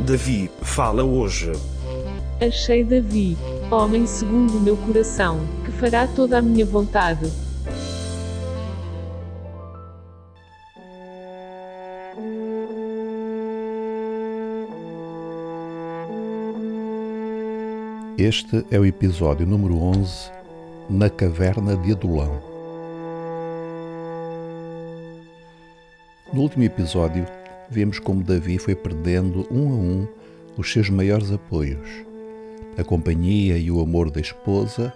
Davi fala hoje. Achei Davi, homem segundo o meu coração, que fará toda a minha vontade. Este é o episódio número 11 Na Caverna de Adulão. No último episódio, vemos como Davi foi perdendo um a um os seus maiores apoios: a companhia e o amor da esposa,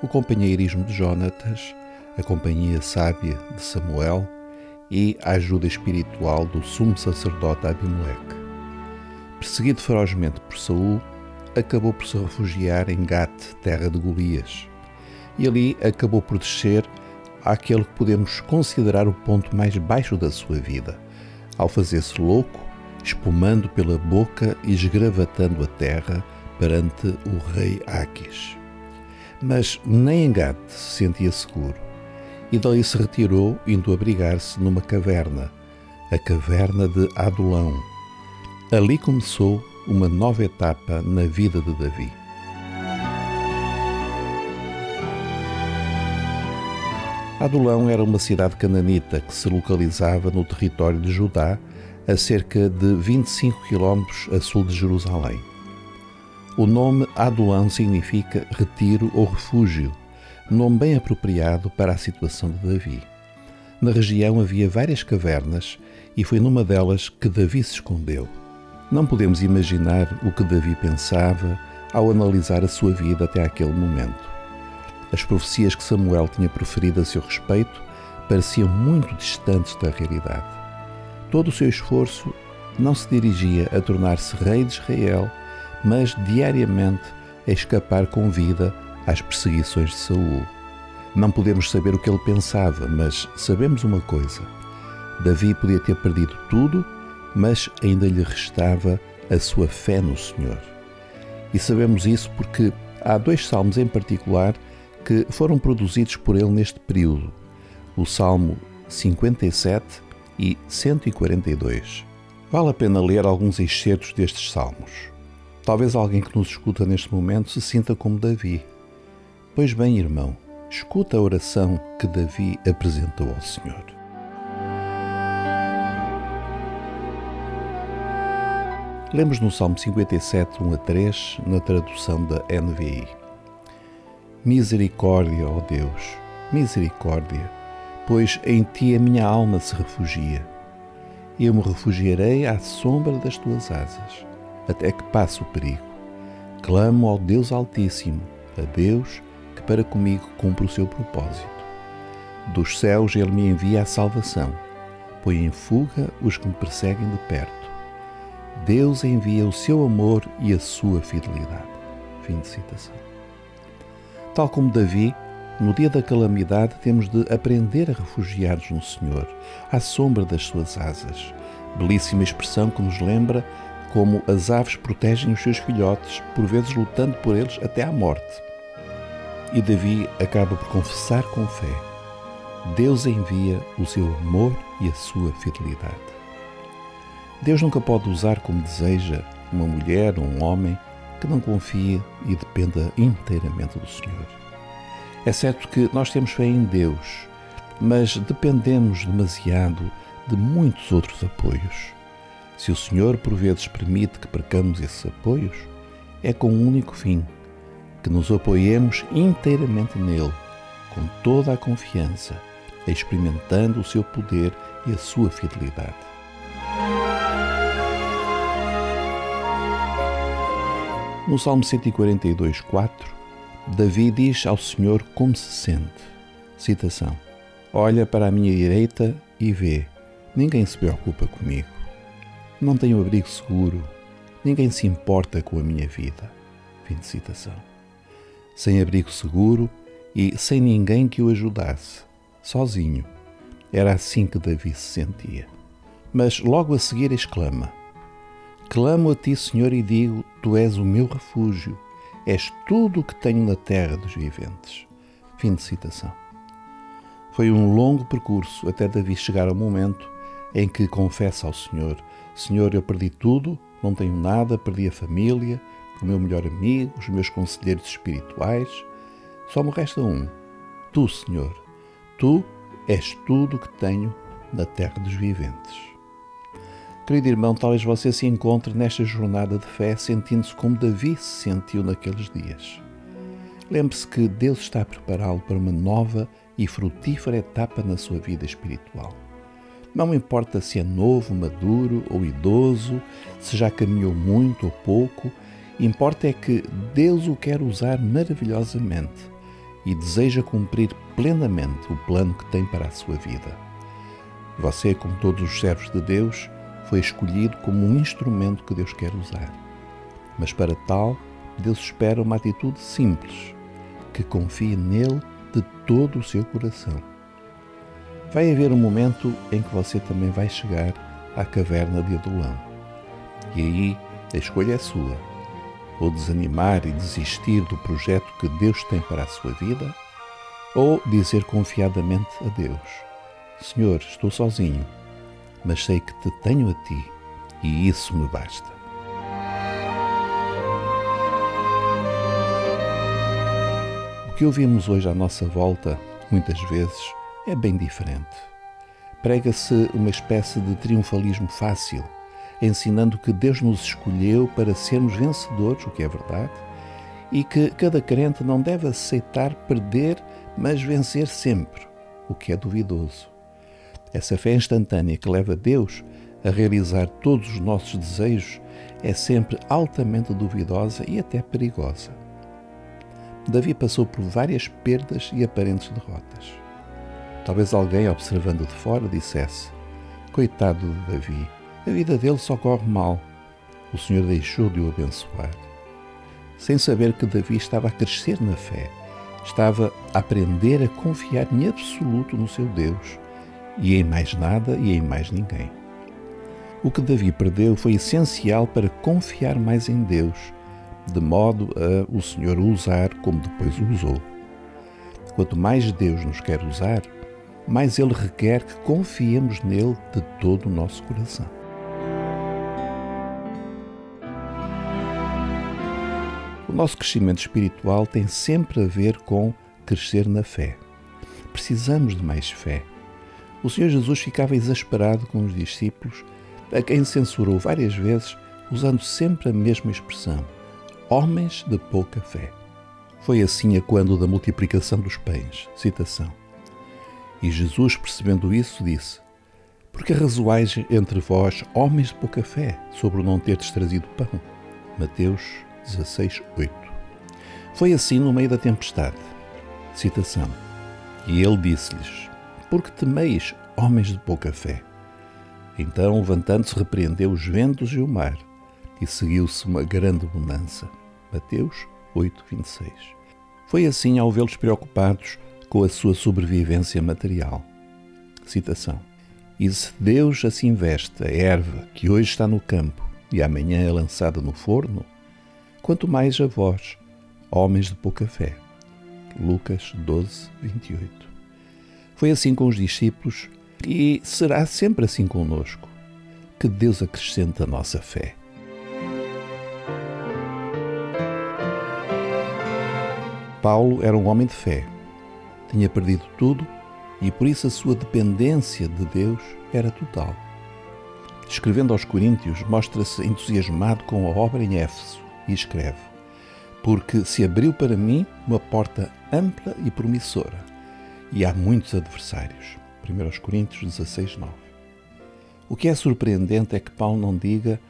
o companheirismo de Jonatas, a companhia sábia de Samuel e a ajuda espiritual do sumo sacerdote Abimeleque. Perseguido ferozmente por Saul, acabou por se refugiar em Gat, terra de Golias, e ali acabou por descer àquele que podemos considerar o ponto mais baixo da sua vida, ao fazer-se louco, espumando pela boca e esgravatando a terra perante o rei Aquis. Mas nem em Gat se sentia seguro, e dali se retirou, indo abrigar-se numa caverna, a caverna de Adulão. Ali começou uma nova etapa na vida de Davi. Adulão era uma cidade cananita que se localizava no território de Judá, a cerca de 25 quilómetros a sul de Jerusalém. O nome Adulão significa retiro ou refúgio, nome bem apropriado para a situação de Davi. Na região havia várias cavernas e foi numa delas que Davi se escondeu. Não podemos imaginar o que Davi pensava ao analisar a sua vida até aquele momento. As profecias que Samuel tinha proferido a seu respeito pareciam muito distantes da realidade. Todo o seu esforço não se dirigia a tornar-se rei de Israel, mas diariamente a escapar com vida às perseguições de Saul. Não podemos saber o que ele pensava, mas sabemos uma coisa: Davi podia ter perdido tudo mas ainda lhe restava a sua fé no Senhor. E sabemos isso porque há dois salmos em particular que foram produzidos por ele neste período: o Salmo 57 e 142. Vale a pena ler alguns excertos destes salmos. Talvez alguém que nos escuta neste momento se sinta como Davi. Pois bem, irmão, escuta a oração que Davi apresentou ao Senhor. Lemos no Salmo 57, 1 a 3, na tradução da NVI. Misericórdia, ó Deus, misericórdia, pois em ti a minha alma se refugia. Eu me refugiarei à sombra das tuas asas, até que passe o perigo. Clamo ao Deus Altíssimo, a Deus que para comigo cumpre o seu propósito. Dos céus ele me envia a salvação, põe em fuga os que me perseguem de perto Deus envia o seu amor e a sua fidelidade. Fim de citação. Tal como Davi, no dia da calamidade temos de aprender a refugiar-nos no Senhor, à sombra das suas asas. Belíssima expressão que nos lembra como as aves protegem os seus filhotes, por vezes lutando por eles até à morte. E Davi acaba por confessar com fé: Deus envia o seu amor e a sua fidelidade. Deus nunca pode usar como deseja uma mulher ou um homem que não confie e dependa inteiramente do Senhor. É certo que nós temos fé em Deus, mas dependemos demasiado de muitos outros apoios. Se o Senhor por vezes permite que percamos esses apoios, é com um único fim: que nos apoiemos inteiramente nele, com toda a confiança, experimentando o seu poder e a sua fidelidade. No Salmo 142, 4, Davi diz ao Senhor como se sente. Citação: Olha para a minha direita e vê, ninguém se preocupa comigo. Não tenho abrigo seguro, ninguém se importa com a minha vida. Fim de citação. Sem abrigo seguro e sem ninguém que o ajudasse, sozinho. Era assim que Davi se sentia. Mas logo a seguir exclama: Clamo a ti, Senhor, e digo: Tu és o meu refúgio, és tudo o que tenho na terra dos viventes. Fim de citação. Foi um longo percurso até Davi chegar ao momento em que confessa ao Senhor: Senhor, eu perdi tudo, Não tenho nada, perdi a família, o meu melhor amigo, os meus conselheiros espirituais. Só me resta um. Tu, Senhor. Tu és tudo o que tenho na terra dos viventes. Querido irmão, talvez você se encontre nesta jornada de fé sentindo-se como Davi se sentiu naqueles dias. Lembre-se que Deus está a prepará-lo para uma nova e frutífera etapa na sua vida espiritual. Não importa se é novo, maduro ou idoso, se já caminhou muito ou pouco, importa é que Deus o quer usar maravilhosamente e deseja cumprir plenamente o plano que tem para a sua vida. Você, como todos os servos de Deus, foi escolhido como um instrumento que Deus quer usar. Mas para tal, Deus espera uma atitude simples, que confie nele de todo o seu coração. Vai haver um momento em que você também vai chegar à caverna de Adulão. E aí a escolha é sua. Ou desanimar e desistir do projeto que Deus tem para a sua vida, ou dizer confiadamente a Deus: Senhor, estou sozinho, mas sei que te tenho a ti e isso me basta. O que ouvimos hoje à nossa volta, muitas vezes, é bem diferente. Prega-se uma espécie de triunfalismo fácil, ensinando que Deus nos escolheu para sermos vencedores, o que é verdade, e que cada crente não deve aceitar perder, mas vencer sempre, o que é duvidoso. Essa fé instantânea que leva Deus a realizar todos os nossos desejos é sempre altamente duvidosa e até perigosa. Davi passou por várias perdas e aparentes derrotas. Talvez alguém, observando de fora, dissesse: Coitado de Davi, a vida dele só corre mal. O Senhor deixou de o abençoar. Sem saber que Davi estava a crescer na fé, estava a aprender a confiar em absoluto no seu Deus e em mais nada e em mais ninguém. O que Davi perdeu foi essencial para confiar mais em Deus, de modo a o Senhor o usar como depois o usou. Quanto mais Deus nos quer usar, mais Ele requer que confiemos nele de todo o nosso coração. O nosso crescimento espiritual tem sempre a ver com crescer na fé. Precisamos de mais fé. O Senhor Jesus ficava exasperado com os discípulos, a quem censurou várias vezes, usando sempre a mesma expressão: homens de pouca fé. Foi assim a quando da multiplicação dos pães. Citação. E Jesus, percebendo isso, disse: Porque razoais entre vós, homens de pouca fé, sobre o não terdes trazido pão? Mateus 16, 8. Foi assim no meio da tempestade. Citação. E ele disse-lhes: Porque temeis, homens de pouca fé? Então, levantando-se, repreendeu os ventos e o mar, e seguiu-se uma grande bonança. Mateus 8, 26. Foi assim ao vê-los preocupados com a sua sobrevivência material. Citação. E se Deus assim veste a erva que hoje está no campo e amanhã é lançada no forno, quanto mais a vós, homens de pouca fé. Lucas 12, 28. Foi assim com os discípulos e será sempre assim conosco. Que Deus acrescente a nossa fé. Paulo era um homem de fé tinha perdido tudo e por isso a sua dependência de Deus era total. Escrevendo aos Coríntios, mostra-se entusiasmado com a obra em Éfeso e escreve: Porque se abriu para mim uma porta ampla e promissora, e há muitos adversários. 1 Coríntios 16, 9. O que é surpreendente é que Paulo não diga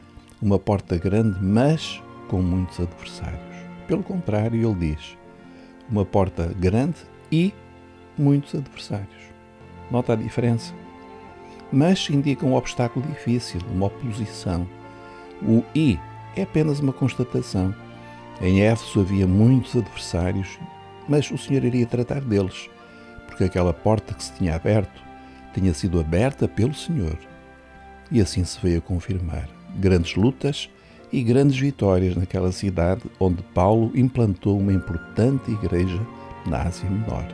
uma porta grande, mas com muitos adversários. Pelo contrário, ele diz uma porta grande e muitos adversários. Nota a diferença. Mas indica um obstáculo difícil, uma oposição. O I é apenas uma constatação. Em Éfeso havia muitos adversários, mas o Senhor iria tratar deles, porque aquela porta que se tinha aberto tinha sido aberta pelo Senhor. E assim se veio a confirmar. Grandes lutas e grandes vitórias naquela cidade onde Paulo implantou uma importante igreja na Ásia Menor.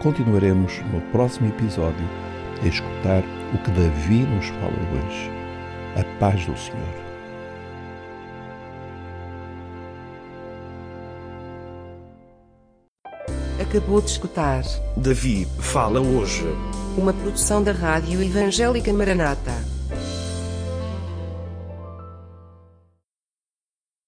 Continuaremos no próximo episódio a escutar o que Davi nos fala hoje. A paz do Senhor. Acabou de escutar Davi fala hoje. uma produção da Rádio Evangélica Maranata.